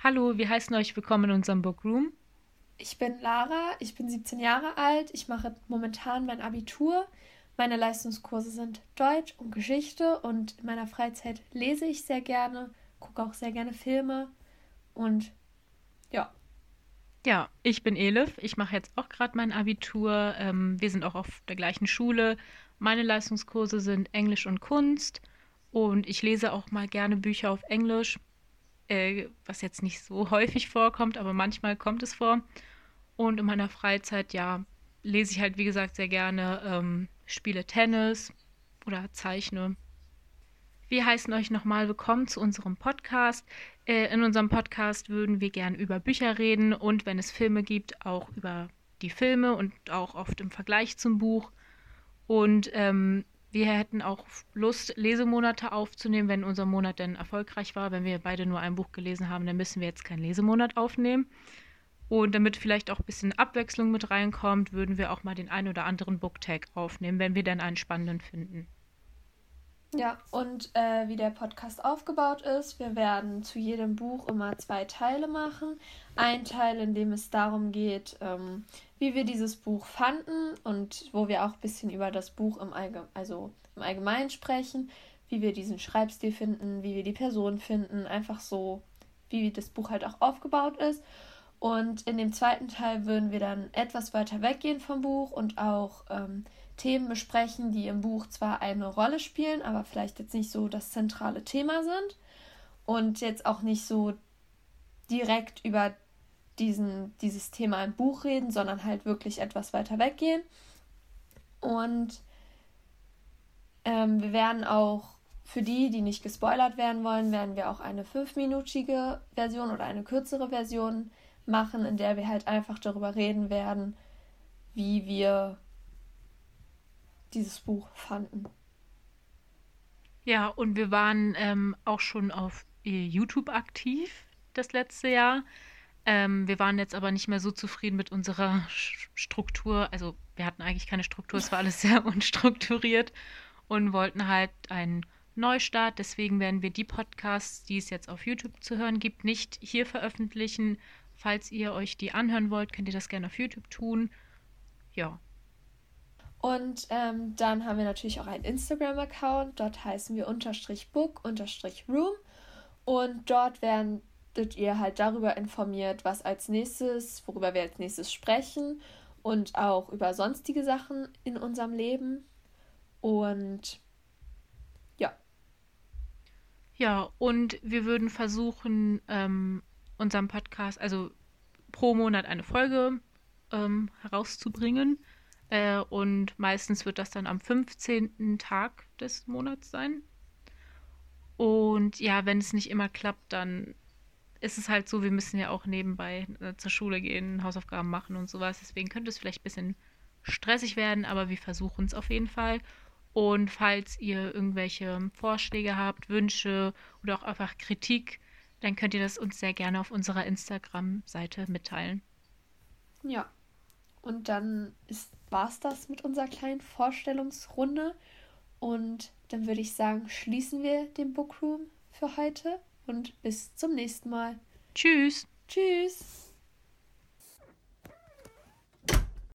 Hallo, wir heißen euch willkommen in unserem Bookroom. Ich bin Lara, ich bin 17 Jahre alt, ich mache momentan mein Abitur. Meine Leistungskurse sind Deutsch und Geschichte und in meiner Freizeit lese ich sehr gerne, gucke auch sehr gerne Filme und ja. Ja, ich bin Elif, ich mache jetzt auch gerade mein Abitur. Ähm, wir sind auch auf der gleichen Schule. Meine Leistungskurse sind Englisch und Kunst und ich lese auch mal gerne Bücher auf Englisch äh, was jetzt nicht so häufig vorkommt, aber manchmal kommt es vor. Und in meiner Freizeit, ja, lese ich halt, wie gesagt, sehr gerne, ähm, spiele Tennis oder zeichne. Wir heißen euch nochmal willkommen zu unserem Podcast. Äh, in unserem Podcast würden wir gern über Bücher reden und wenn es Filme gibt, auch über die Filme und auch oft im Vergleich zum Buch. Und ähm, wir hätten auch Lust, Lesemonate aufzunehmen, wenn unser Monat dann erfolgreich war. Wenn wir beide nur ein Buch gelesen haben, dann müssen wir jetzt keinen Lesemonat aufnehmen. Und damit vielleicht auch ein bisschen Abwechslung mit reinkommt, würden wir auch mal den einen oder anderen Booktag aufnehmen, wenn wir dann einen spannenden finden. Ja, und äh, wie der Podcast aufgebaut ist, wir werden zu jedem Buch immer zwei Teile machen. Ein Teil, in dem es darum geht, ähm, wie wir dieses Buch fanden und wo wir auch ein bisschen über das Buch im, Allge also im Allgemeinen sprechen, wie wir diesen Schreibstil finden, wie wir die Person finden, einfach so, wie das Buch halt auch aufgebaut ist. Und in dem zweiten Teil würden wir dann etwas weiter weggehen vom Buch und auch ähm, Themen besprechen, die im Buch zwar eine Rolle spielen, aber vielleicht jetzt nicht so das zentrale Thema sind und jetzt auch nicht so direkt über diesen, dieses Thema im Buch reden, sondern halt wirklich etwas weiter weggehen. Und ähm, wir werden auch für die, die nicht gespoilert werden wollen, werden wir auch eine fünfminütige Version oder eine kürzere Version machen, in der wir halt einfach darüber reden werden, wie wir dieses Buch fanden. Ja, und wir waren ähm, auch schon auf YouTube aktiv das letzte Jahr. Ähm, wir waren jetzt aber nicht mehr so zufrieden mit unserer Struktur. Also wir hatten eigentlich keine Struktur, es war alles sehr unstrukturiert und wollten halt einen Neustart. Deswegen werden wir die Podcasts, die es jetzt auf YouTube zu hören gibt, nicht hier veröffentlichen. Falls ihr euch die anhören wollt, könnt ihr das gerne auf YouTube tun. Ja, und ähm, dann haben wir natürlich auch einen Instagram-Account. Dort heißen wir unterstrich book unterstrich room. Und dort werdet ihr halt darüber informiert, was als nächstes, worüber wir als nächstes sprechen und auch über sonstige Sachen in unserem Leben. Und ja. Ja, und wir würden versuchen, ähm, unserem Podcast, also pro Monat eine Folge ähm, herauszubringen. Äh, und meistens wird das dann am 15. Tag des Monats sein. Und ja, wenn es nicht immer klappt, dann ist es halt so, wir müssen ja auch nebenbei äh, zur Schule gehen, Hausaufgaben machen und sowas. Deswegen könnte es vielleicht ein bisschen stressig werden, aber wir versuchen es auf jeden Fall. Und falls ihr irgendwelche Vorschläge habt, Wünsche oder auch einfach Kritik, dann könnt ihr das uns sehr gerne auf unserer Instagram-Seite mitteilen. Ja, und dann war es das mit unserer kleinen Vorstellungsrunde. Und dann würde ich sagen, schließen wir den Bookroom für heute und bis zum nächsten Mal. Tschüss. Tschüss.